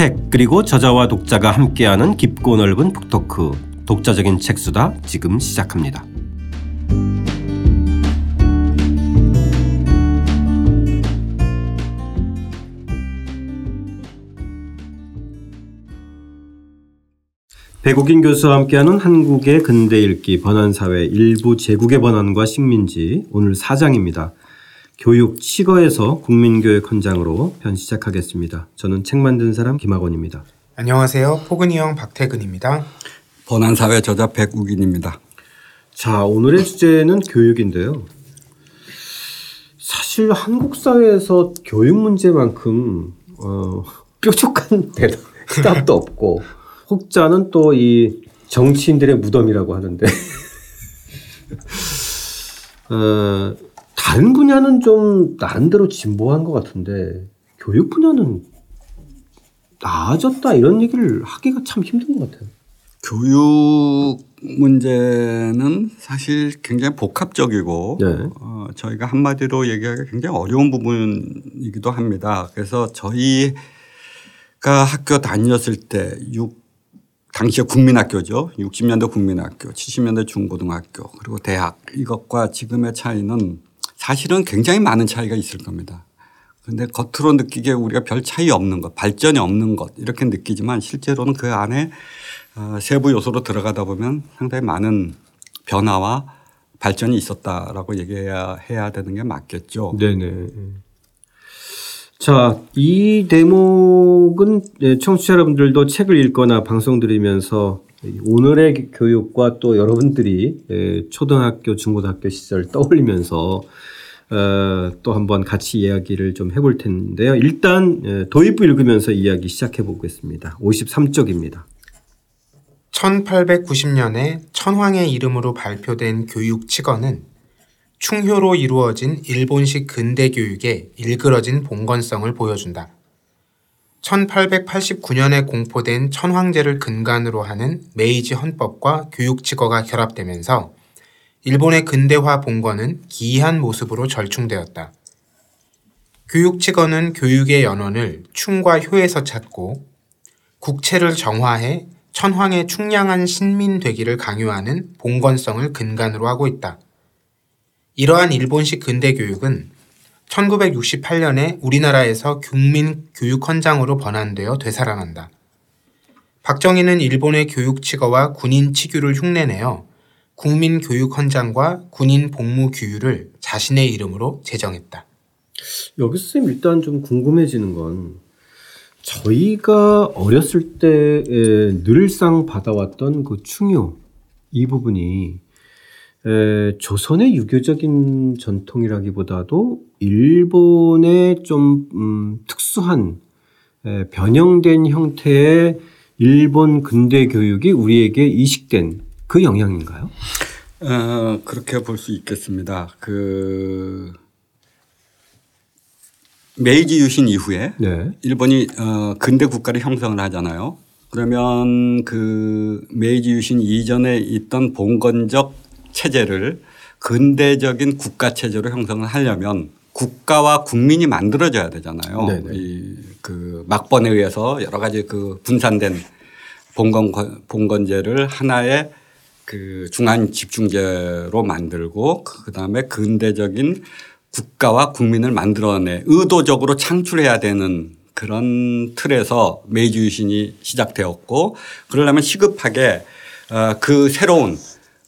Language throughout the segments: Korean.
책 그리고 저자와 독자가 함께하는 깊고 넓은 북토크 독자적인 책수다 지금 시작합니다. 배국인 교수와 함께하는 한국의 근대 읽기 번안사회 일부 제국의 번안과 식민지 오늘 4장입니다. 교육 치거에서 국민교육 현장으로 편 시작하겠습니다. 저는 책 만든 사람 김학원입니다. 안녕하세요. 포근이 형 박태근입니다. 번안사회 저자 백욱인입니다. 자 오늘의 주제는 교육인데요. 사실 한국 사회에서 교육 문제만큼 어, 뾰족한 대답도 없고 혹자는 또 이 정치인들의 무덤이라고 하는데 어, 다른 분야는 좀 나름대로 진보한 것 같은데 교육 분야는 나아졌다 이런 얘기를 하기가 참 힘든 것 같아요. 교육 문제는 사실 굉장히 복합적이고 네. 어, 저희가 한마디로 얘기하기 굉장히 어려운 부분이기도 합니다. 그래서 저희가 학교 다녔을 때 6, 당시에 국민학교죠. 60년대 국민학교, 70년대 중고등학교 그리고 대학 이것과 지금의 차이는 사실은 굉장히 많은 차이가 있을 겁니다. 그런데 겉으로 느끼기에 우리가 별 차이 없는 것, 발전이 없는 것 이렇게 느끼지만 실제로는 그 안에 어, 세부 요소로 들어가다 보면 상당히 많은 변화와 발전이 있었다라고 얘기해야 해야 되는 게 맞겠죠. 네네. 자, 이 대목은 예, 청취자 여러분들도 책을 읽거나 방송 들으면서 오늘의 교육과 또 여러분들이 예, 초등학교, 중고등학교 시절 떠올리면서 어, 또 한번 같이 이야기를 좀 해볼 텐데요. 일단 예, 도입부 읽으면서 이야기 시작해 보겠습니다. 53쪽입니다. 1890년에 천황의 이름으로 발표된 교육 칙어는 충효로 이루어진 일본식 근대 교육의 일그러진 봉건성을 보여준다. 1889년에 공포된 천황제를 근간으로 하는 메이지 헌법과 교육 칙어가 결합되면서 일본의 근대화 봉건은 기이한 모습으로 절충되었다. 교육 칙어는 교육의 연원을 충과 효에서 찾고 국체를 정화해 천황의 충량한 신민 되기를 강요하는 봉건성을 근간으로 하고 있다. 이러한 일본식 근대 교육은 1968년에 우리나라에서 국민 교육 헌장으로 번안되어 되살아난다. 박정희는 일본의 교육 치거와 군인 치규를 흉내내어 국민 교육 헌장과 군인 복무 규율을 자신의 이름으로 제정했다. 여기서 쌤 일단 좀 궁금해지는 건 저희가 어렸을 때 늘상 받아왔던 그 충효 이 부분이 에, 조선의 유교적인 전통이라기보다도 일본의 좀 음, 특수한 에, 변형된 형태의 일본 근대 교육이 우리에게 이식된 그 영향인가요? 어, 그렇게 볼 수 있겠습니다. 그 메이지 유신 이후에 네. 일본이 어, 근대 국가를 형성을 하잖아요. 그러면 그 메이지 유신 이전에 있던 봉건적 체제를 근대적인 국가 체제로 형성을 하려면 국가와 국민이 만들어져야 되잖아요. 네네. 이그 막번에 의해서 여러 가지 그 분산된 봉건 봉건제를 하나의 그 중앙 집중제로 만들고 그다음에 근대적인 국가와 국민을 만들어내 의도적으로 창출해야 되는 그런 틀에서 메이지 유신이 시작되었고 그러려면 시급하게 어, 그 새로운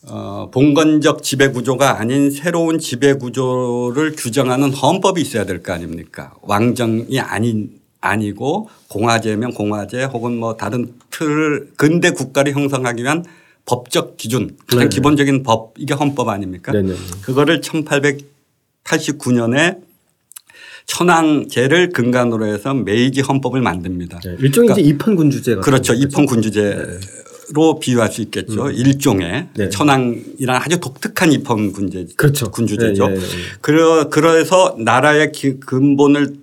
어, 봉건적 지배 구조가 아닌 새로운 지배 구조를 규정하는 헌법이 있어야 될 거 아닙니까? 왕정이 아닌 아니고 공화제면 공화제 혹은 뭐 다른 틀 근대 국가를 형성하기 위한 법적 기준 가장 네네. 기본적인 법 이게 헌법 아닙니까? 네네. 그거를 1889년에 천황제를 근간으로 해서 메이지 헌법을 만듭니다. 네, 일종의 이제 입헌 군주제가 그렇죠. 입헌 군주제 로 비유할 수 있겠죠. 일종의 네. 천황이란 아주 독특한 입헌 군제 그렇죠. 군주제죠. 네, 네, 네. 그러 그래서 나라의 기, 근본을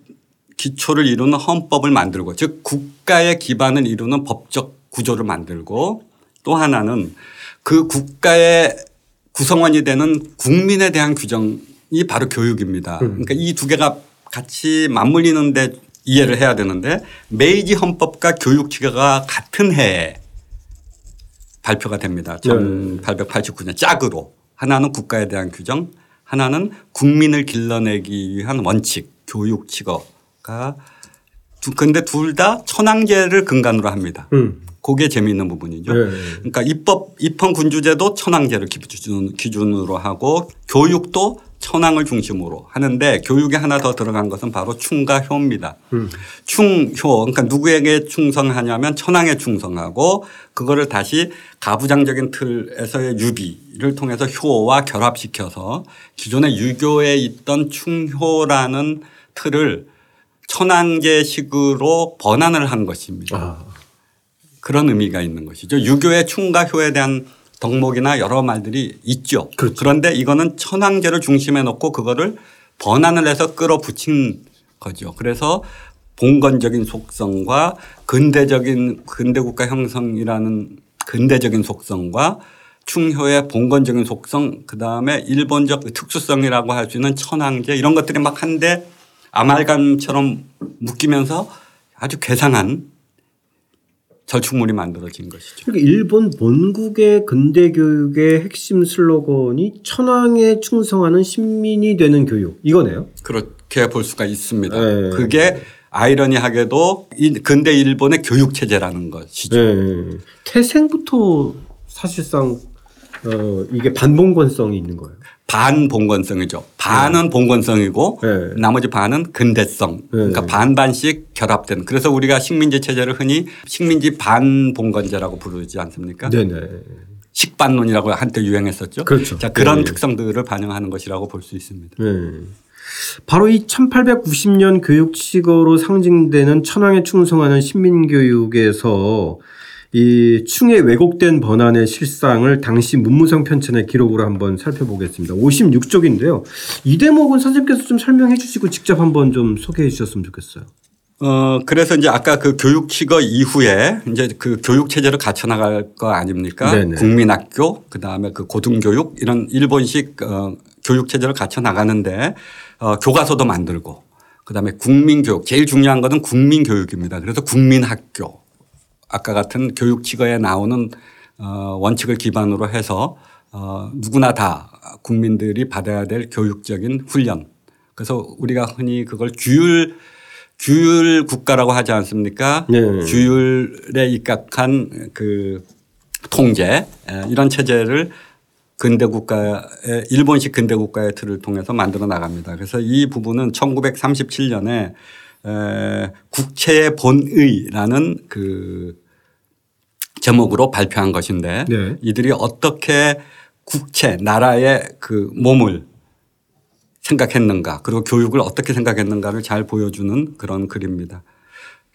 기초를 이루는 헌법을 만들고 즉 국가의 기반을 이루는 법적 구조를 만들고 또 하나는 그 국가의 구성원이 되는 국민에 대한 규정이 바로 교육입니다. 음. 그러니까 이 두 개가 같이 맞물리는데 이해를 해야 되는데 메이지 헌법과 교육치가 같은 해에 발표가 됩니다. 1889년 짝으로 하나는 국가에 대한 규정, 하나는 국민을 길러내기 위한 원칙, 교육치거가 근데 둘 다 천황제를 근간으로 합니다. 음. 그게 재미있는 부분이죠. 네. 그러니까 입법 입헌 군주제도 천황제를 기준, 기준으로 하고 교육도 천황을 중심으로 하는데 교육에 하나 더 들어간 것은 바로 충가효입니다. 음. 충효 그러니까 누구에게 충성하냐면 천황에 충성하고 그거를 다시 가부장적인 틀에서의 유비를 통해서 효와 결합시켜서 기존의 유교에 있던 충효라는 틀을 천황제식으로 번안을 한 것입니다. 아. 그런 의미가 있는 것이죠. 유교의 충가효에 대한 덕목이나 여러 말들이 있죠. 그렇죠. 그런데 이거는 천황제를 중심에 놓고 그거를 번안을 해서 끌어붙인 거죠. 그래서 봉건적인 속성과 근대적인 근대국가 형성이라는 근대적인 속성과 충효의 봉건적인 속성 그다음에 일본적 특수성이라고 할 수 있는 천황제 이런 것들이 막 한데 아말감처럼 묶이면서 아주 괴상한 절충물이 만들어진 것이죠. 그러니까 일본 본국의 근대 교육의 핵심 슬로건이 천황에 충성하는 신민이 되는 교육 이거네요. 그렇게 볼 수가 있습니다. 네. 그게 아이러니하게도 이 근대 일본의 교육 체제라는 것이죠. 네. 태생부터 사실상 어, 이게 반봉건성이 있는 거예요. 반봉건성이죠. 반은 봉건성이고 네. 나머지 반은 근대성. 그러니까 네. 반반씩 결합된. 그래서 우리가 식민지 체제를 흔히 식민지 반봉건제라고 부르지 않습니까? 네네. 식반론이라고 한때 유행했었죠. 그렇죠. 자, 그런 네. 특성들을 반영하는 것이라고 볼 수 있습니다. 네. 바로 이 1890년 교육식어로 상징되는 천황에 충성하는 신민교육에서 이 충의 왜곡된 번안의 실상을 당시 문무성 편찬의 기록으로 한번 살펴보겠습니다. 56쪽인데요. 이 대목은 선생님께서 좀 설명해 주시고 직접 한번 좀 소개해 주셨으면 좋겠어요. 어, 그래서 이제 아까 그 교육 취거 이후에 이제 그 교육 체제를 갖춰 나갈 거 아닙니까? 네네. 국민학교 그다음에 그 고등교육 이런 일본식 어, 교육 체제를 갖춰 나가는데 어, 교과서도 만들고 그다음에 국민교육 제일 중요한 것은 국민교육입니다. 그래서 국민학교 아까 같은 교육 취거에 나오는 어, 원칙을 기반으로 해서 어, 누구나 다 국민들이 받아야 될 교육적인 훈련. 그래서 우리가 흔히 그걸 규율 규율 국가라고 하지 않습니까? 네. 규율에 입각한 그 통제 에, 이런 체제를 근대 국가의 일본식 근대 국가의 틀을 통해서 만들어 나갑니다. 그래서 이 부분은 1937년에 에, 국채의 본의라는 그 제목으로 발표한 것인데 네. 이들이 어떻게 국채 나라의 그 몸을 생각했는가 그리고 교육을 어떻게 생각했는가를 잘 보여주는 그런 글입니다.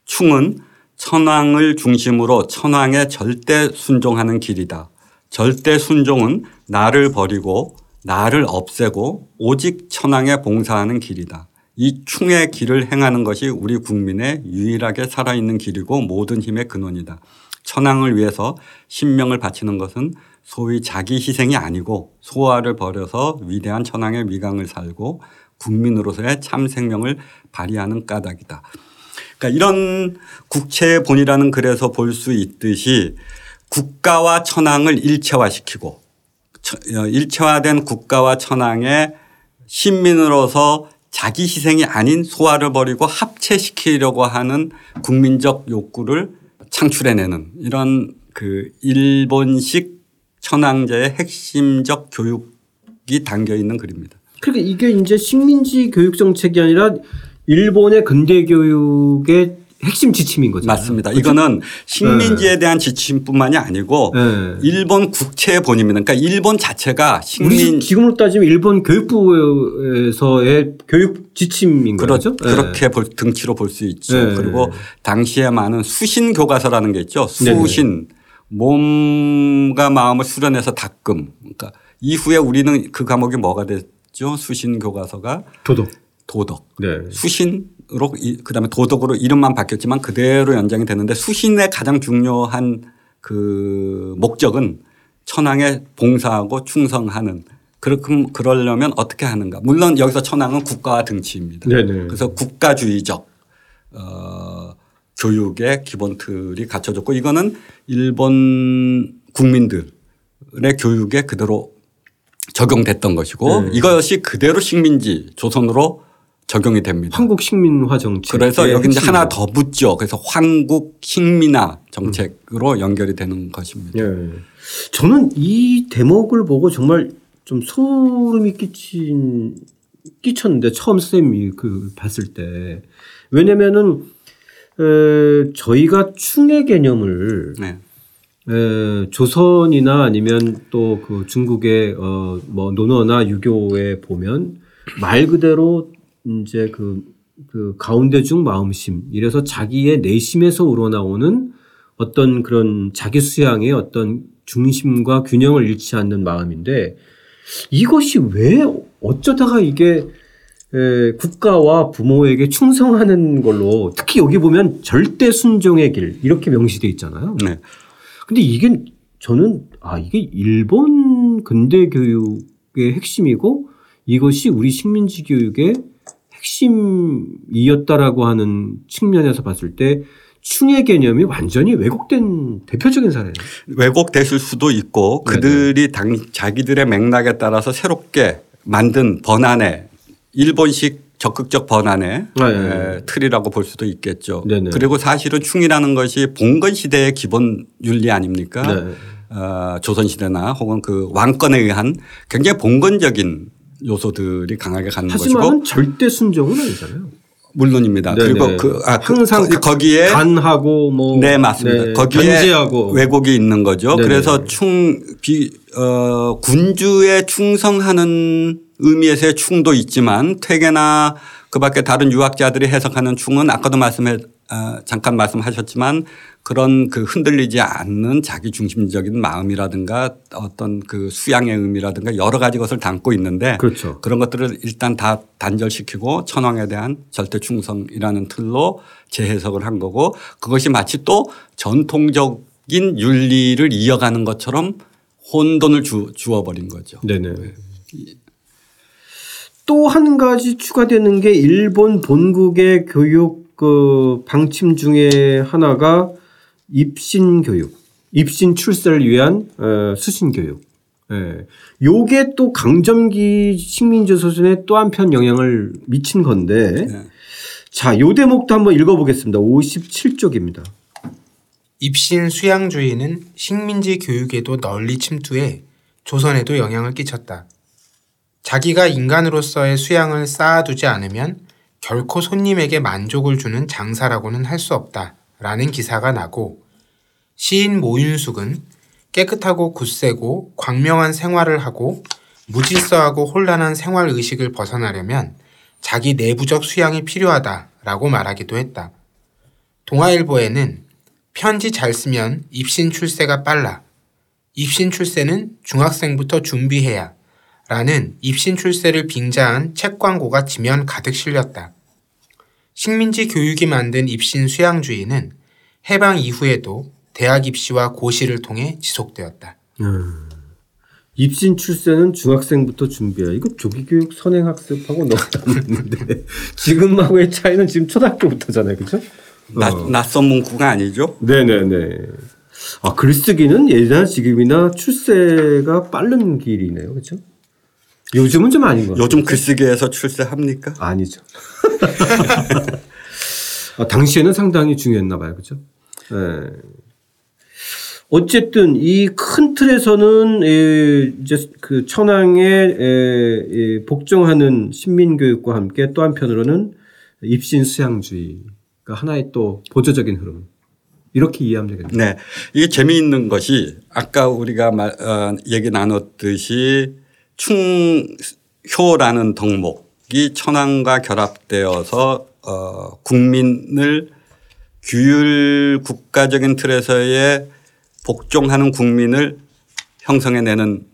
충은 천황을 중심으로 천황에 절대 순종하는 길이다. 절대 순종은 나를 버리고 나를 없애고 오직 천황에 봉사하는 길이다. 이 충의 길을 행하는 것이 우리 국민의 유일하게 살아있는 길이고 모든 힘의 근원이다. 천황을 위해서 신명을 바치는 것은 소위 자기 희생이 아니고 소화를 버려서 위대한 천황의 위강을 살고 국민으로서의 참 생명을 발휘하는 까닭이다. 그러니까 이런 국채의 본이라는 글에서 볼 수 있듯이 국가와 천황을 일체화시키고 처- 어, 일체화된 국가와 천황의 신민으로서 자기 희생이 아닌 소화를 버리고 합체시키려고 하는 국민적 욕구를 창출해내는 이런 그 일본식 천황제의 핵심적 교육이 담겨 있는 글입니다. 그러니까 이게 이제 식민지 교육 정책이 아니라 일본의 근대 교육의 핵심 지침인 거죠. 맞습니다. 이거는 식민지에 대한 지침뿐만이 아니고 네. 일본 국채의 본입니다. 그러니까 일본 자체가 식민 지금으로 따지면 일본 교육부에서의 교육 지침인 그렇, 거죠. 그렇게 볼, 등치로 볼 수 있죠. 네. 그리고 당시에 많은 수신 교과서라는 게 있죠. 네네. 수신 몸과 마음을 수련해서 닦음. 그러니까 이후에 우리는 그 과목이 뭐가 됐죠? 수신 교과서가 도덕. 도덕. 네. 수신 으로 이- 그다음에 도덕으로 이름만 바뀌었지만 그대로 연장이 되는데 수신의 가장 중요한 그 목적은 천황에 봉사하고 충성하는 그렇게 그러려면 어떻게 하는가. 물론 여기서 천황은 국가와 등치입니다. 네네. 그래서 국가주의적 어, 교육의 기본 틀이 갖춰졌고 이거는 일본 국민들의 교육에 그대로 적용됐던 것이고 네. 이것이 그대로 식민지 조선으로 적용이 됩니다. 한국 식민화 정책. 그래서 여기 이제 하나 더 붙죠. 그래서 한국 식민화 정책으로 연결이 되는 것입니다. 예. 저는 이 대목을 보고 정말 좀 소름이 끼친 끼쳤는데 처음 선생님이 그 봤을 때 왜냐면은 에, 저희가 충의 개념을 네. 에, 조선이나 아니면 또 그 중국의 어, 뭐 논어나 유교에 보면 말 그대로 이제 그, 그 가운데 중 마음심 이래서 자기의 내심에서 우러나오는 어떤 그런 자기 수양의 어떤 중심과 균형을 잃지 않는 마음인데 이것이 왜 어쩌다가 이게 에, 국가와 부모에게 충성하는 걸로 특히 여기 보면 절대 순종의 길 이렇게 명시돼 있잖아요. 네. 근데 이게 저는 아 이게 일본 근대 교육의 핵심이고 이것이 우리 식민지 교육의 핵심이었다라고 하는 측면에서 봤을 때 충의 개념이 완전히 왜곡된 대표적인 사례예요. 왜곡됐을 수도 있고 네네. 그들이 당, 자기들의 맥락에 따라서 새롭게 만든 번안의 일본식 적극적 번안의 아, 예, 에, 틀이라고 볼 수도 있겠죠. 네네. 그리고 사실은 충이라는 것이 봉건 시대의 기본 윤리 아닙니까? 네. 어, 조선 시대나 혹은 그 왕권에 의한 굉장히 봉건적인 요소들이 강하게 갖는 것이고 하지만 절대 순종은 아니잖아요. 물론입니다. 네네. 그리고 그 아, 그- 항상 거- 거기에 간하고 뭐 네, 맞습니다. 네, 거기에 견제하고 왜곡이 있는 거죠. 네네. 그래서 충, 비, 어, 군주에 충성하는 의미에서의 충도 있지만 퇴계나 그 밖에 다른 유학자들이 해석하는 충은 아까도 말씀해, 아, 잠깐 말씀하셨지만 그런 그 흔들리지 않는 자기 중심적인 마음이라든가 어떤 그 수양의 의미라든가 여러 가지 것을 담고 있는데 그렇죠. 그런 것들을 일단 다 단절시키고 천황에 대한 절대 충성이라는 틀로 재해석을 한 거고 그것이 마치 또 전통적인 윤리를 이어가는 것처럼 혼돈을 주, 주어버린 거죠. 네네. 또 한 가지 추가되는 게 일본 본국의 교육 그 방침 중에 하나가 입신 교육, 입신 출세를 위한 어, 수신 교육. 예. 요게 또 강점기 식민지 소선에 또 한편 영향을 미친 건데 네. 자, 요 대목도 한번 읽어보겠습니다. 57쪽입니다. 입신 수양주의는 식민지 교육에도 널리 침투해 조선에도 영향을 끼쳤다. 자기가 인간으로서의 수양을 쌓아두지 않으면 결코 손님에게 만족을 주는 장사라고는 할 수 없다. 라는 기사가 나고 시인 모윤숙은 깨끗하고 굳세고 광명한 생활을 하고 무질서하고 혼란한 생활 의식을 벗어나려면 자기 내부적 수양이 필요하다라고 말하기도 했다. 동아일보에는 편지 잘 쓰면 입신 출세가 빨라. 입신 출세는 중학생부터 준비해야. 라는 입신 출세를 빙자한 책 광고가 지면 가득 실렸다. 식민지 교육이 만든 입신 수양주의는 해방 이후에도 대학 입시와 고시를 통해 지속되었다. 음. 입신 출세는 중학생부터 준비해. 이거 조기교육 선행학습하고 너무 다른데 지금하고의 차이는 지금 초등학교부터잖아요, 그렇죠? 낯, 낯선 문구가 아니죠. 네네네. 아 글쓰기는 예전이나 지금이나 출세가 빠른 길이네요, 그렇죠? 요즘은 좀 아닌 것 같아요. 요즘 글쓰기에서 출세합니까? 아니죠. 아, 당시에는 상당히 중요했나 봐요, 그렇죠? 네. 어쨌든 이 큰 틀에서는 에, 이제 그 천황의 에, 에, 복종하는 신민교육과 함께 또 한편으로는 입신 수양주의가 하나의 또 보조적인 흐름 이렇게 이해하면 되겠네요. 네. 이게 재미있는 것이 아까 우리가 말, 어, 얘기 나눴듯이 충효라는 덕목이 천황과 결합되어서 어, 국민을 규율 국가적인 틀에서의 복종하는 국민을 형성해내는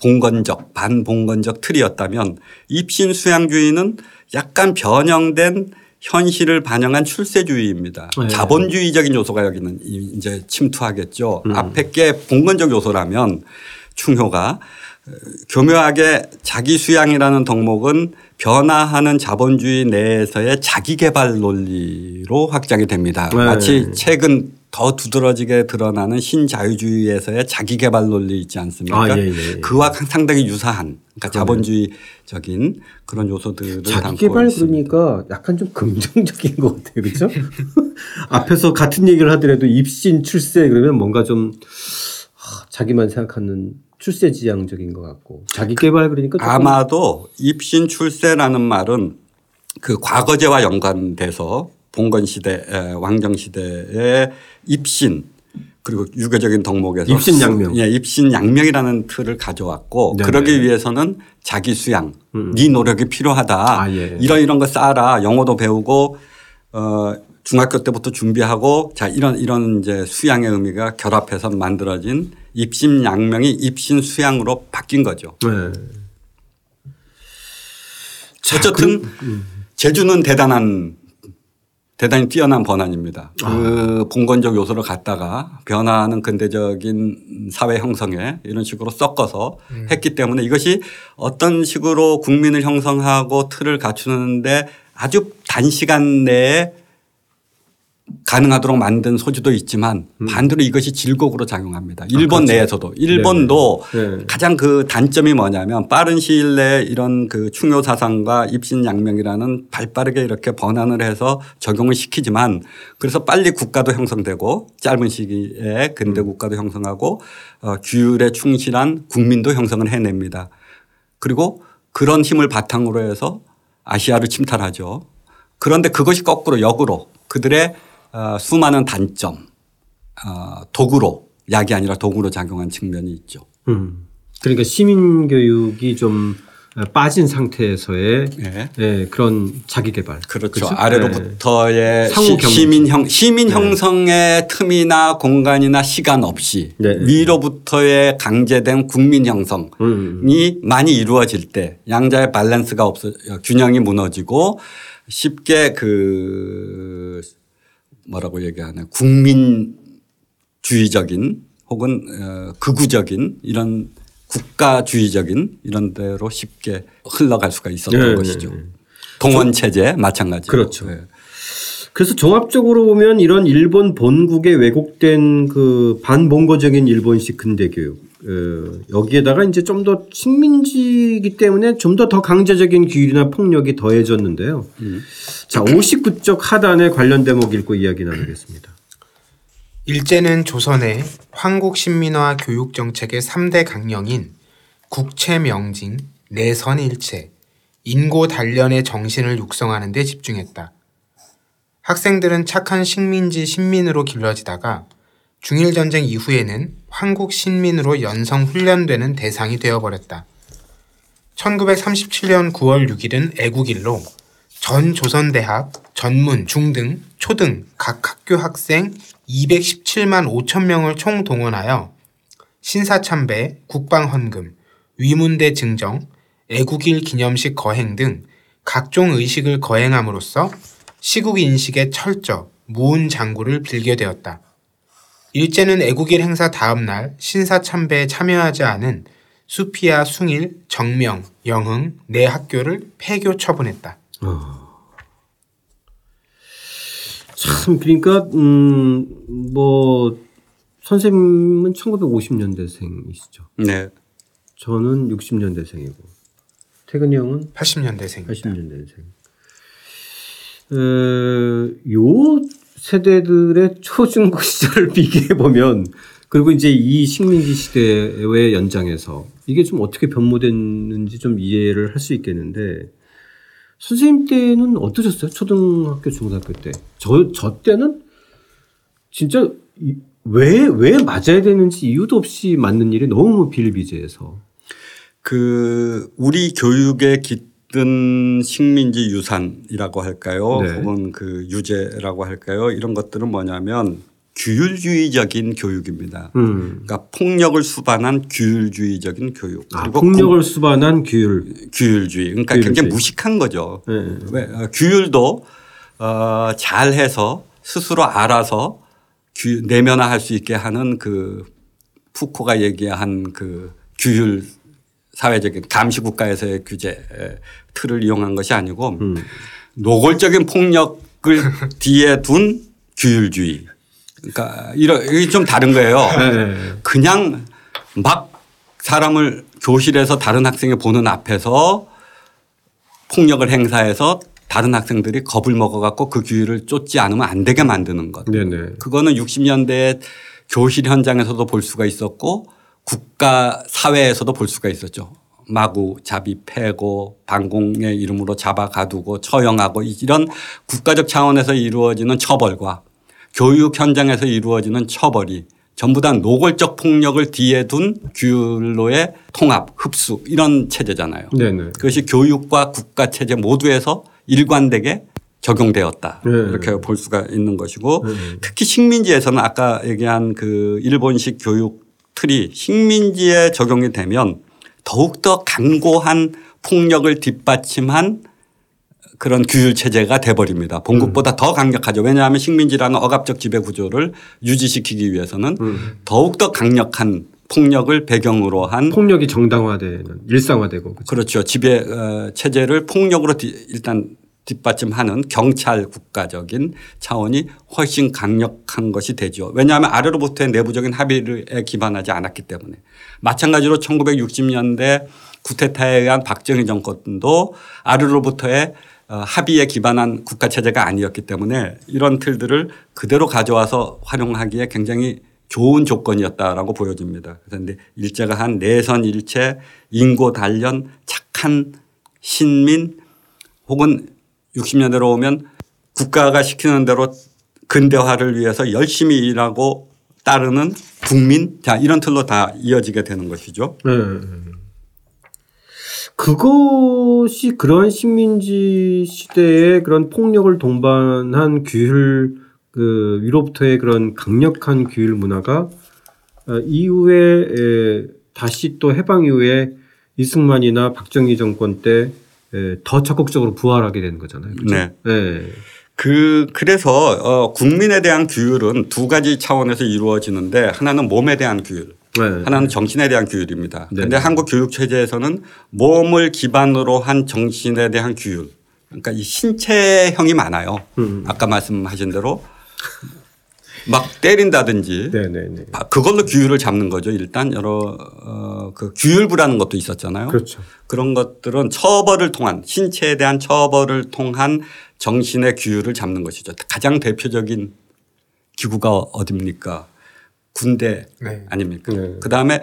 봉건적 반봉건적 틀이었다면 입신 수양주의는 약간 변형된 현실을 반영한 출세주의입니다. 네. 자본주의적인 요소가 여기는 이- 이제 침투하겠죠. 음. 앞에 게 봉건적 요소라면 충효가 교묘하게 자기 수양이라는 덕목은 변화하는 자본주의 내에서의 자기 개발 논리로 확장이 됩니다. 네. 마치 최근 더 두드러지게 드러나는 신자유주의에서의 자기 개발 논리 있지 않습니까? 아, 예, 예. 그와 상당히 유사한 그러니까 자본주의적인 그런 요소들을 자기 담고 개발 있습니다. 그러니까 약간 좀 긍정적인 것 같아요. 그렇죠? 앞에서 같은 얘기를 하더라도 입신 출세 그러면 뭔가 좀 하, 자기만 생각하는 출세 지향적인 것 같고 자기 개발 그러니까 아마도 입신 출세라는 말은 그 과거제와 연관돼서 봉건 시대, 에, 왕정 시대의 입신 그리고 유교적인 덕목에서 입신 양명. 예, 입신 양명이라는 틀을 가져왔고 네네. 그러기 위해서는 자기 수양, 네 노력이 필요하다. 아, 예. 이런 이런 거 쌓아라. 영어도 배우고 어 중학교 때부터 준비하고 자 이런 이런 이제 수양의 의미가 결합해서 만들어진 입신양명이 입신 수양으로 바뀐 거죠. 네. 자, 어쨌든 음. 제주는 대단한 대단히 뛰어난 번안입니다. 아. 그 봉건적 요소를 갖다가 변화하는 근대적인 사회 형성에 이런 식으로 섞어서 음. 했기 때문에 이것이 어떤 식으로 국민을 형성하고 틀을 갖추는데 아주 단시간 내에 가능하도록 만든 소지도 있지만 음. 반대로 이것이 질곡으로 작용합니다. 일본 내에서도 일본도 아, 그렇죠. 네. 가장 그 단점이 뭐냐면 빠른 시일 내에 이런 그 충효 사상과 입신양명이라는 발빠르게 이렇게 번안을 해서 적용을 시키지만 그래서 빨리 국가도 형성되고 짧은 시기에 근대 음. 국가도 형성하고 어, 규율에 충실한 국민도 형성을 해냅니다. 그리고 그런 힘을 바탕으로 해서 아시아를 침탈하죠. 그런데 그것이 거꾸로 역으로 그들의 어, 수많은 단점, 어, 도구로 약이 아니라 도구로 작용한 측면이 있죠. 음. 그러니까 시민 교육이 좀 빠진 상태에서의 예. 예, 그런 자기 개발. 그렇죠. 네. 아래로부터의 시- 경쟁. 시민 형 시민 형성의 틈이나 공간이나 시간 없이 네. 위로부터의 강제된 국민 형성이 음. 많이 이루어질 때 양자의 밸런스가 없어 균형이 무너지고 쉽게 그 뭐라고 얘기하나 국민주의적인 혹은 어, 극우적인 이런 국가주의적인 이런 데로 쉽게 흘러갈 수가 있었던 네, 것이죠. 네, 네. 동원 체제 마찬가지로. 그렇죠. 네. 그래서 종합적으로 보면 이런 일본 본국의 왜곡된 그 반봉거적인 일본식 근대 교육 어, 여기에다가 이제 좀 더 식민지이기 때문에 좀 더 더 강제적인 규율이나 폭력이 더해졌는데요. 자, 59쪽 하단에 관련 대목 읽고 이야기 나누겠습니다. 일제는 조선의 황국 신민화 교육 정책의 3대 강령인 국채 명징, 내선 일체, 인고 단련의 정신을 육성하는 데 집중했다. 학생들은 착한 식민지 신민으로 길러지다가 중일전쟁 이후에는 황국 신민으로 연성 훈련되는 대상이 되어버렸다. 1937년 9월 6일은 애국일로 전 조선대학, 전문, 중등, 초등 각 학교 학생 217만 5천 명을 총 동원하여 신사참배, 국방헌금, 위문대 증정, 애국일 기념식 거행 등 각종 의식을 거행함으로써 시국 인식의 철저, 무운 장구를 빌게 되었다. 일제는 애국일 행사 다음 날 신사 참배에 참여하지 않은 수피아, 숭일, 정명, 영흥 네 학교를 폐교 처분했다. 참 그러니까 음뭐 선생님은 1950년대생이시죠. 네. 저는 60년대생이고 태근이 형은 80년대생. 80년대생. 어, 요 세대들의 초중고 시절을 비교해 보면 그리고 이제 이 식민지 시대의 연장에서 이게 좀 어떻게 변모됐는지 좀 이해를 할 수 있겠는데 선생님 때는 어떠셨어요? 초등학교, 중고등학교 때. 저, 저 때는 진짜 이- 왜, 왜 맞아야 되는지 이유도 없이 맞는 일이 너무 비일비재해서. 그 우리 교육에 깃든 식민지 유산이라고 할까요? 네. 혹은 그 유재라고 할까요? 이런 것들은 뭐냐면 규율주의적인 교육입니다. 음. 그러니까 폭력을 수반한 규율주의적인 교육. 아, 폭력을 수반한 규율. 구- 규율주의. 그러니까 규율주의. 굉장히 무식한 거죠. 네. 왜 어, 규율도 어, 잘해서 스스로 알아서 규, 내면화할 수 있게 하는 그 푸코가 얘기한 그 규율 사회적인 감시 국가에서의 규제 틀을 이용한 것이 아니고 노골적인 폭력을 뒤에 둔 규율주의. 그러니까 이런 이게 좀 다른 거예요. 네. 그냥 막 사람을 교실에서 다른 학생이 보는 앞에서 폭력을 행사해서 다른 학생들이 겁을 먹어갖고 그 규율을 쫓지 않으면 안 되게 만드는 것. 네네. 그거는 60년대 교실 현장에서도 볼 수가 있었고 국가 사회에서도 볼 수가 있었죠. 마구 잡이 패고 반공의 이름으로 잡아 가두고 처형하고 이런 국가적 차원에서 이루어지는 처벌과 교육 현장에서 이루어지는 처벌이 전부 다 노골적 폭력을 뒤에 둔 규율로의 통합, 흡수 이런 체제잖아요. 네네. 그것이 교육과 국가 체제 모두에서 일관되게 적용되었다. 네. 이렇게 볼 수가 있는 것이고 네. 특히 식민지에서는 아까 얘기한 그 일본식 교육 틀이 식민지에 적용이 되면 더욱더 강고한 폭력을 뒷받침한 그런 규율 체제가 돼버립니다. 본국보다 더 강력하죠. 왜냐하면 식민지라는 억압적 지배 구조를 유지시키기 위해서는 더욱더 강력한 폭력을 배경으로 한 폭력이 정당화되는 일상화되고 그죠? 그렇죠. 지배 어, 체제를 폭력으로 디- 일단 뒷받침하는 경찰 국가적인 차원이 훨씬 강력한 것이 되죠. 왜냐하면 아래로부터의 내부적인 합의에 기반하지 않았기 때문에 마찬가지로 1960년대 구테타에 의한 박정희 정권도 아래로부터의 어, 합의에 기반한 국가 체제가 아니었기 때문에 이런 틀들을 그대로 가져와서 활용하기에 굉장히 좋은 조건이었다라고 보여집니다. 그런데 일제가 한 내선 일체, 인고 단련, 착한 신민 혹은 60년대로 오면 국가가 시키는 대로 근대화를 위해서 열심히 일하고 따르는 국민 자 이런 틀로 다 이어지게 되는 것이죠. 네. 그것이 그런 식민지 시대의 그런 폭력을 동반한 규율 그 위로부터의 그런 강력한 규율 문화가 어, 이후에 에, 다시 또 해방 이후에 이승만이나 박정희 정권 때 더 적극적으로 부활하게 되는 거잖아요. 그죠? 네. 네. 그 그래서 어 국민에 대한 규율은 두 가지 차원에서 이루어지는데 하나는 몸에 대한 규율, 네. 하나는 정신에 대한 규율입니다. 네. 그런데 한국 교육 체제에서는 몸을 기반으로 한 정신에 대한 규율, 그러니까 이 신체형이 많아요. 음. 아까 말씀하신 대로 막 때린다든지 네네네. 아, 그걸로 규율을 잡는 거죠. 일단 여러 어, 그 규율부라는 것도 있었잖아요. 그렇죠. 그런 것들은 처벌을 통한 신체에 대한 처벌을 통한 정신의 규율을 잡는 것이죠. 가장 대표적인 기구가 어딥니까? 군대 네. 아닙니까? 네. 그 다음에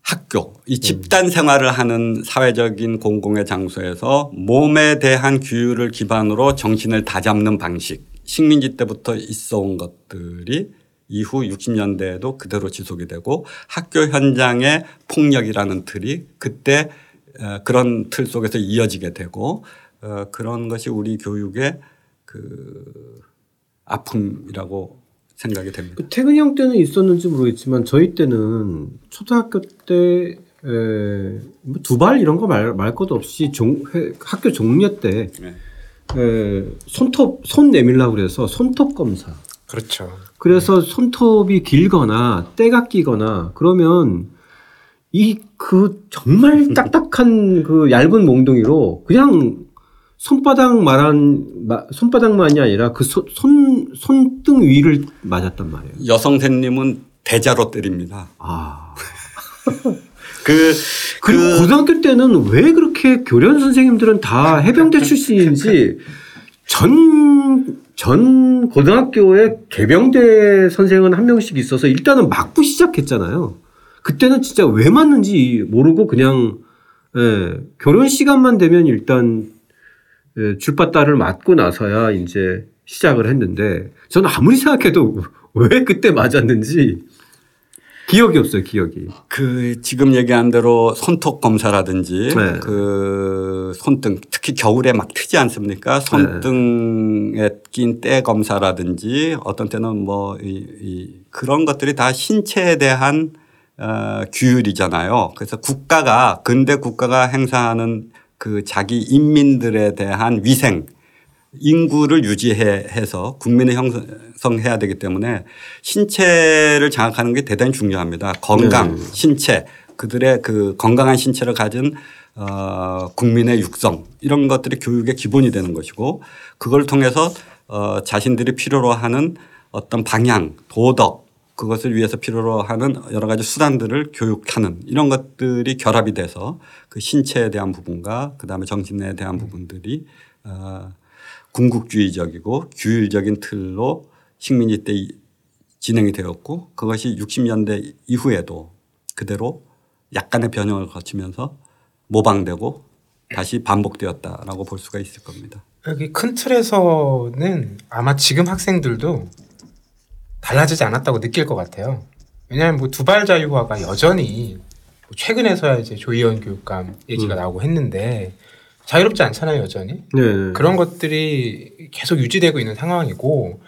학교, 이 집단 생활을 하는 사회적인 공공의 장소에서 몸에 대한 규율을 기반으로 정신을 다잡는 방식, 식민지 때부터 있어 온 것들이 이후 60년대에도 그대로 지속이 되고 학교 현장의 폭력이라는 틀이 그때 어, 그런 틀 속에서 이어지게 되고 어, 그런 것이 우리 교육의 그 아픔이라고 생각이 됩니다. 그 태근이 형 때는 있었는지 모르겠지만 저희 때는 초등학교 때뭐 두발 이런 거 말 말 것도 없이 종, 회, 학교 종료 때 네. 에, 손톱 손 내밀라 그래서 손톱 검사. 그렇죠. 그래서 손톱이 길거나 때가 끼거나 그러면 이 그 정말 딱딱한 그 얇은 몽둥이로 그냥 손바닥만한 마- 손바닥만이 아니라 그 손 손등 위를 맞았단 말이에요. 여성생님은 대자로 때립니다. 아. 그, 그리고 그 고등학교 때는 왜 그렇게 교련 선생님들은 다 해병대 출신인지 전, 전 고등학교에 개병대 선생은 한 명씩 있어서 일단은 맞고 시작했잖아요. 그때는 진짜 왜 맞는지 모르고 그냥, 예, 교련 시간만 되면 일단, 예, 줄바따를 맞고 나서야 이제 시작을 했는데 저는 아무리 생각해도 왜 그때 맞았는지 기억이 없어요, 기억이. 그 지금 얘기한 대로 손톱 검사라든지 네. 그 손등 특히 겨울에 막 트지 않습니까? 손등에 낀 때 검사라든지 어떤 때는 뭐 이, 이 그런 것들이 다 신체에 대한 어, 규율이잖아요. 그래서 국가가 근대 국가가 행사하는 그 자기 인민들에 대한 위생 인구를 유지해서 국민을 형성해야 되기 때문에 신체를 장악하는 게 대단히 중요합니다. 건강, 네. 신체 그들의 그 건강한 신체를 가진 어, 국민의 육성 이런 것들이 교육의 기본이 되는 것이고 그걸 통해서 어, 자신들이 필요로 하는 어떤 방향, 도덕 그것을 위해서 필요로 하는 여러 가지 수단들을 교육하는 이런 것들이 결합이 돼서 그 신체에 대한 부분과 그 다음에 정신에 대한 부분들이 어, 궁극주의적이고 규율적인 틀로 식민지 때 진행이 되었고 그것이 60년대 이후에도 그대로 약간의 변형을 거치면서 모방되고 다시 반복되었다라고 볼 수가 있을 겁니다. 여기 큰 틀에서는 아마 지금 학생들도 달라지지 않았다고 느낄 것 같아요. 왜냐하면 뭐 두발 자유화가 여전히 뭐 최근에서야 이제 조희연 교육감 얘기가 음. 나오고 했는데 자유롭지 않잖아요 여전히. 네. 그런 것들이 계속 유지되고 있는 상황이고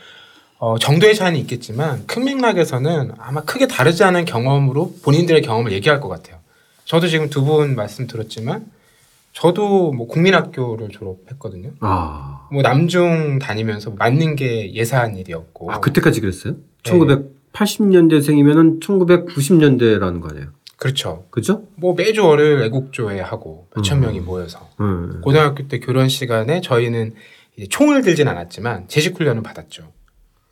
어, 정도의 차이는 있겠지만 큰 맥락에서는 아마 크게 다르지 않은 경험으로 본인들의 경험을 얘기할 것 같아요. 저도 지금 두 분 말씀 들었지만 저도 뭐 국민학교를 졸업했거든요. 아. 뭐 남중 다니면서 맞는 게 예사한 일이었고. 아 그때까지 그랬어요? 네. 1980년대생이면은 1990년대라는 거 아니에요? 그렇죠. 그죠? 뭐 매주 월요일 애국조회 하고 몇천 음. 명이 모여서 음. 고등학교 때 교련 시간에 저희는 이제 총을 들진 않았지만 제식 훈련을 받았죠.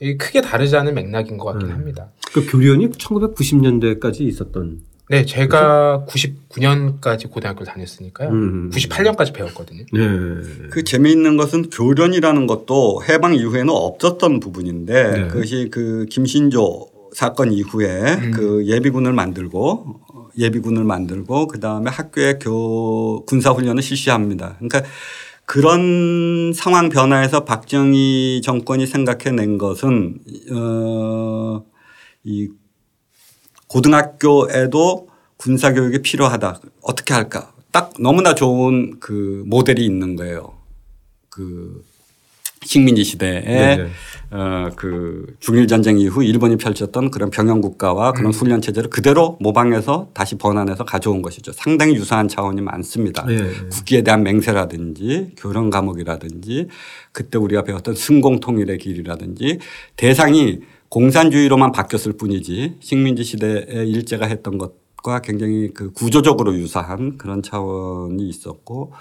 이게 크게 다르지 않은 맥락인 것 같긴 음. 합니다. 그 교련이 1990년대까지 있었던. 네, 제가 99년까지 고등학교를 다녔으니까요. 음. 98년까지 배웠거든요. 네. 그 재미있는 것은 교련이라는 것도 해방 이후에는 없었던 부분인데 네. 그것이 그 김신조 사건 이후에 음. 그 예비군을 만들고 어, 예비군을 만들고 그 다음에 학교에 교 군사 훈련을 실시합니다. 그러니까 그런 상황 변화에서 박정희 정권이 생각해낸 것은 어이 고등학교에도 군사 교육이 필요하다. 어떻게 할까? 딱 너무나 좋은 그 모델이 있는 거예요. 그 식민지 시대에. 어, 그 중일 전쟁 이후 일본이 펼쳤던 그런 병영 국가와 그런 훈련 체제를 그대로 모방해서 다시 번안해서 가져온 것이죠. 상당히 유사한 차원이 많습니다. 예. 국기에 대한 맹세라든지 교련 과목이라든지 그때 우리가 배웠던 승공통일의 길이라든지 대상이 공산주의로만 바뀌었을 뿐이지 식민지 시대에 일제가 했던 것 과 굉장히 그 구조적으로 유사한 그런 차원이 있었고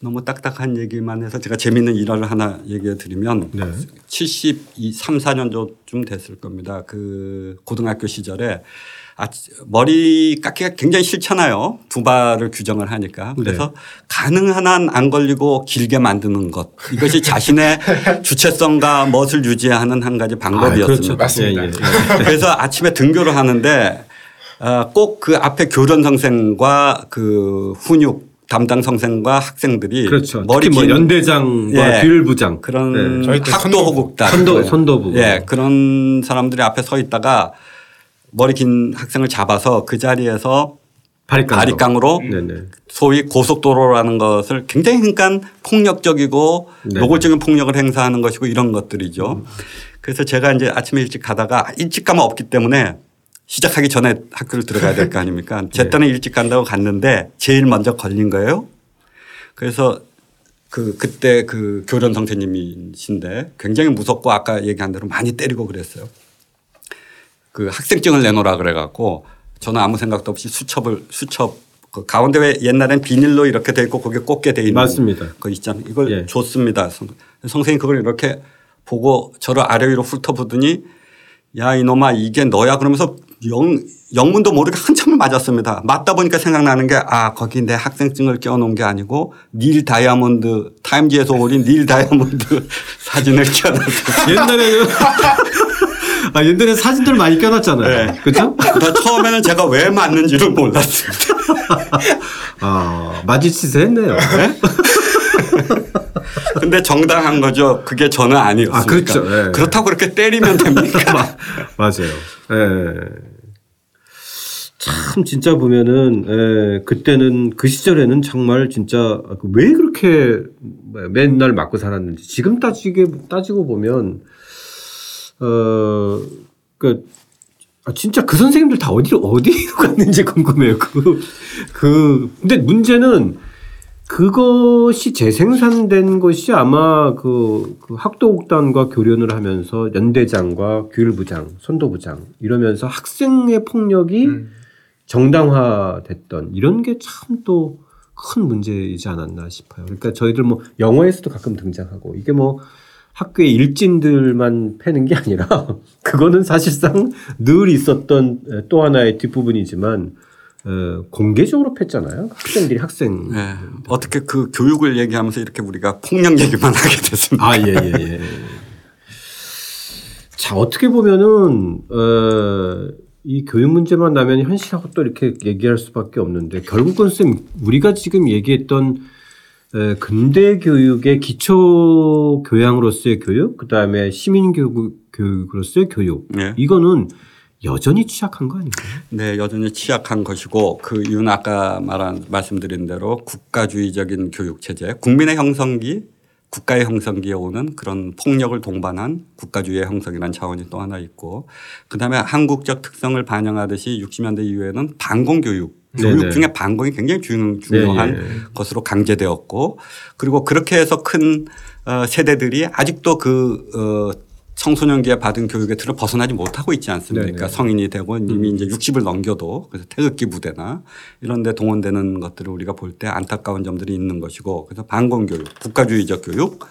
너무 딱딱한 얘기만 해서 제가 재밌는 일화를 하나 얘기해 드리면 네. 72, 3, 4년도쯤 됐을 겁니다. 그 고등학교 시절에 아, 머리 깎기가 굉장히 싫잖아요. 두 발을 규정을 하니까. 그래서 네. 가능한 한 안 걸리고 길게 만드는 것. 이것이 자신의 주체성과 멋을 유지하는 한 가지 방법이었습니다. 그렇죠. 맞습니다. 예, 예. 그래서 아침에 등교를 하는데 꼭 그 앞에 교련 선생과 그 훈육 담당 선생과 학생들이 그렇죠. 머리 특히 뭐긴 연대장과 예. 규율부장 그런 네. 저희 때 학도 호국단 선도- 선도부. 예 그런 사람들이 앞에 서 있다가 머리 긴 학생을 잡아서 그 자리에서 바리깡 바리깡으로 네네. 소위 고속도로라는 것을 굉장히 그러니까 폭력적이고 네. 노골적인 폭력을 행사하는 것이고 이런 것들이죠. 그래서 제가 이제 아침에 일찍 가다가 일찍 가면 없기 때문에 시작하기 전에 학교를 들어가야 될 거 아닙니까? 제 네. 때는 일찍 간다고 갔는데 제일 먼저 걸린 거예요. 그래서 그 그때 그 교련 선생님이신데 굉장히 무섭고 아까 얘기한 대로 많이 때리고 그랬어요. 그 학생증을 내놓으라 그래 갖고 저는 아무 생각도 없이 수첩을 수첩 그 가운데 왜 옛날엔 비닐로 이렇게 돼 있고 거기에 꽂게 돼 있는 맞습니다. 거 있잖아요. 이걸 예. 줬습니다. 선- 선생님이 그걸 이렇게 보고 저를 아래 위로 훑어보더니 야 이놈아 이게 너야 그러면서 영, 영문도 모르게 한참을 맞았습니다. 맞다 보니까 생각나는 게 아 거기 내 학생증을 껴놓은 게 아니고 닐 다이아몬드 타임지에서 올린 닐 다이아몬드 사진을 껴놨어요. 옛날에는 아 옛날에 사진들 많이 껴놨잖아요. 네. 그렇죠? 그래서 처음에는 제가 왜 맞는지를 몰랐습니다. 아 마주치세 했네요. 근데 정당한 거죠. 그게 저는 아니었으니까. 아, 그렇죠. 예. 그렇다고 그렇게 때리면 됩니까? 맞아요. 예. 참 진짜 보면은 예, 그때는 그 시절에는 정말 진짜 왜 그렇게 맨날 맞고 살았는지 지금 따지게 따지고 보면 어그 아, 진짜 그 선생님들 다 어디로 어디로 갔는지 궁금해요. 그, 그, 근데 문제는 그것이 재생산된 것이 아마 그, 그 학도국단과 교련을 하면서 연대장과 규율부장, 선도부장 이러면서 학생의 폭력이 음. 정당화됐던 이런 게 참 또 큰 문제이지 않았나 싶어요. 그러니까 저희들 뭐 영화에서도 가끔 등장하고 이게 뭐 학교의 일진들만 패는 게 아니라 그거는 사실상 늘 있었던 또 하나의 뒷부분이지만 어, 공개적으로 팼잖아요. 학생들이 학생. 네. 어떻게 그 교육을 얘기하면서 이렇게 우리가 폭력 얘기만 하게 됐습니까? 아, 예, 예, 예. 자, 어떻게 보면은, 어, 이 교육 문제만 나면 현실하고 또 이렇게 얘기할 수밖에 없는데 결국은 쌤 우리가 지금 얘기했던 에, 근대 교육의 기초 교양으로서의 교육, 그 다음에 시민 교육, 교육으로서의 교육, 네. 이거는 여전히 취약한 거 아닌가요? 네, 여전히 취약한 것이고 그 이유는 아까 말한 말씀드린 대로 국가주의적인 교육 체제, 국민의 형성기, 국가의 형성기에 오는 그런 폭력을 동반한 국가주의의 형성이라는 차원이 또 하나 있고 그다음에 한국적 특성을 반영하듯이 60년대 이후에는 반공 교육 교육 네네. 중에 반공이 굉장히 중, 중요한 네, 네. 것으로 강제되었고 그리고 그렇게 해서 큰 어, 세대들이 아직도 그 어, 청소년기에 받은 교육의 틀을 벗어나지 못하고 있지 않습니까? 네네. 음. 성인이 되고 이미 이제 60을 넘겨도 그래서 태극기 부대나 이런 데 동원되는 것들을 우리가 볼 때 안타까운 점들이 있는 것이고 그래서 반공 교육, 국가주의적 교육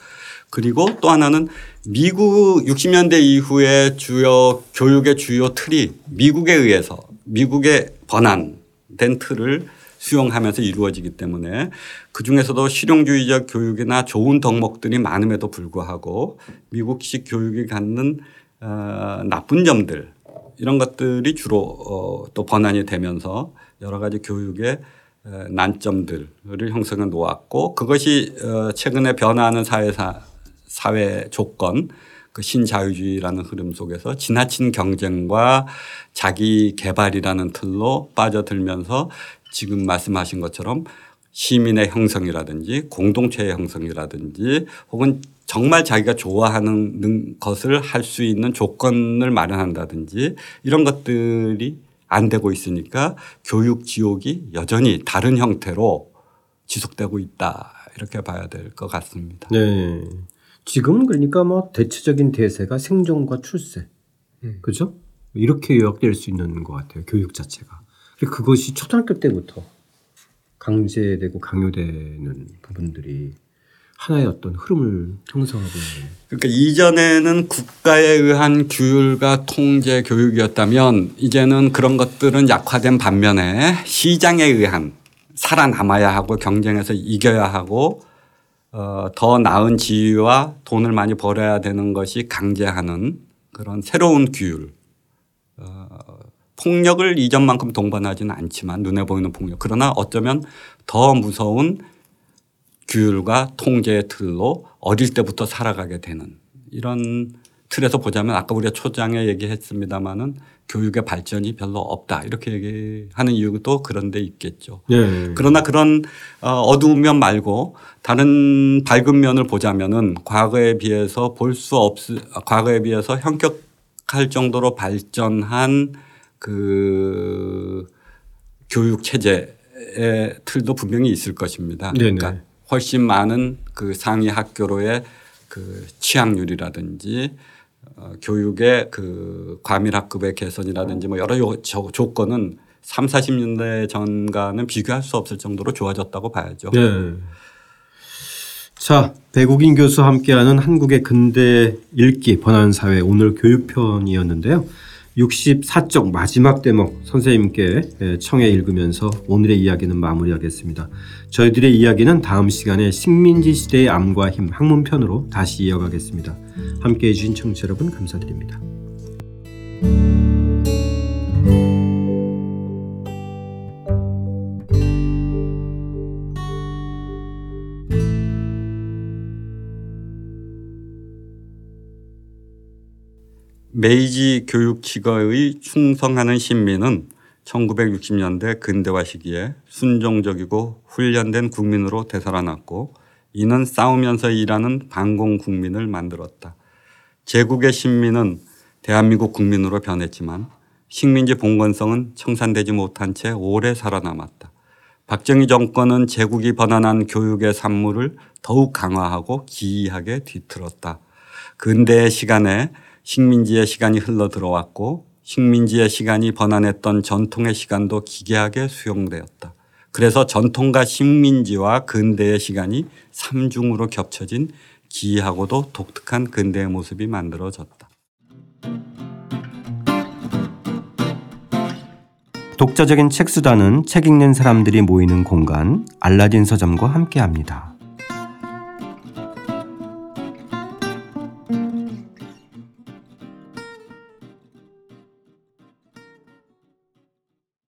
그리고 또 하나는 미국 60년대 이후에 주요 교육의 주요 틀이 미국에 의해서 미국의 번안된 틀을 수용하면서 이루어지기 때문에 그 중에서도 실용주의적 교육이나 좋은 덕목들이 많음에도 불구하고 미국식 교육이 갖는 어, 나쁜 점들 이런 것들이 주로 어, 또 번안이 되면서 여러 가지 교육의 에, 난점들을 형성해 놓았고 그것이 어, 최근에 변화하는 사회사 사회 조건 그 신자유주의라는 흐름 속에서 지나친 경쟁과 자기 개발이라는 틀로 빠져들면서 지금 말씀하신 것처럼 시민의 형성이라든지 공동체의 형성이라든지 혹은 정말 자기가 좋아하는 능- 것을 할 수 있는 조건을 마련한다든지 이런 것들이 안 되고 있으니까 교육 지옥이 여전히 다른 형태로 지속되고 있다 이렇게 봐야 될 것 같습니다. 네. 지금은 그러니까 뭐 대체적인 대세가 생존과 출세. 음. 그죠? 이렇게 요약될 수 있는 것 같아요. 교육 자체가. 그것이 초등학교 때부터 강제되고 강요되는 부분들이 하나의 어떤 흐름을 형성하고 있는. 그러니까 이전에는 국가에 의한 규율과 통제 교육이었다면 이제는 그런 것들은 약화된 반면에 시장에 의한 살아남아야 하고 경쟁에서 이겨야 하고 어, 더 나은 지위와 돈을 많이 벌어야 되는 것이 강제하는 그런 새로운 규율. 어, 폭력을 이전만큼 동반하지는 않지만 눈에 보이는 폭력. 그러나 어쩌면 더 무서운 규율과 통제의 틀로 어릴 때부터 살아가게 되는 이런 틀에서 보자면 아까 우리가 초장에 얘기했습니다마는 교육의 발전이 별로 없다 이렇게 얘기하는 이유도 그런 데 있겠죠. 네. 그러나 그런 어, 어두운 면 말고 다른 밝은 면을 보자면은 과거에 비해서 볼 수 없, 과거에 비해서 현격할 정도로 발전한 그 교육 체제의 틀도 분명히 있을 것입니다. 네네. 그러니까 훨씬 많은 그 상위 학교로의 그 취학률이라든지 어, 교육의 그 과밀학급의 개선이라든지 뭐 여러 요- 조- 조건은 3, 40년대 전과는 비교할 수 없을 정도로 좋아졌다고 봐야죠. 네. 자, 배국인 교수와 함께하는 한국의 근대 읽기 번안 사회 오늘 교육편이었는데요. 64쪽 마지막 대목 선생님께 예, 청해 읽으면서 오늘의 이야기는 마무리하겠습니다. 저희들의 이야기는 다음 시간에 식민지 시대의 암과 힘 학문편으로 다시 이어가겠습니다. 함께 해 주신 청취자 여러분 감사드립니다. 메이지 교육 직어의 충성하는 신민은 1960년대 근대화 시기에 순종적이고 훈련된 국민으로 되살아났고 이는 싸우면서 일하는 반공 국민을 만들었다. 제국의 신민은 대한민국 국민으로 변했지만 식민지 봉건성은 청산되지 못한 채 오래 살아남았다. 박정희 정권은 제국이 번안한 교육의 산물을 더욱 강화하고 기이하게 뒤틀었다. 근대의 시간에 식민지의 시간이 흘러 들어왔고 식민지의 시간이 번안했던 전통의 시간도 기괴하게 수용되었다. 그래서 전통과 식민지와 근대의 시간이 삼중으로 겹쳐진 기이하고도 독특한 근대의 모습이 만들어졌다. 독자적인 책 수단은 책 읽는 사람들이 모이는 공간 알라딘 서점과 함께합니다.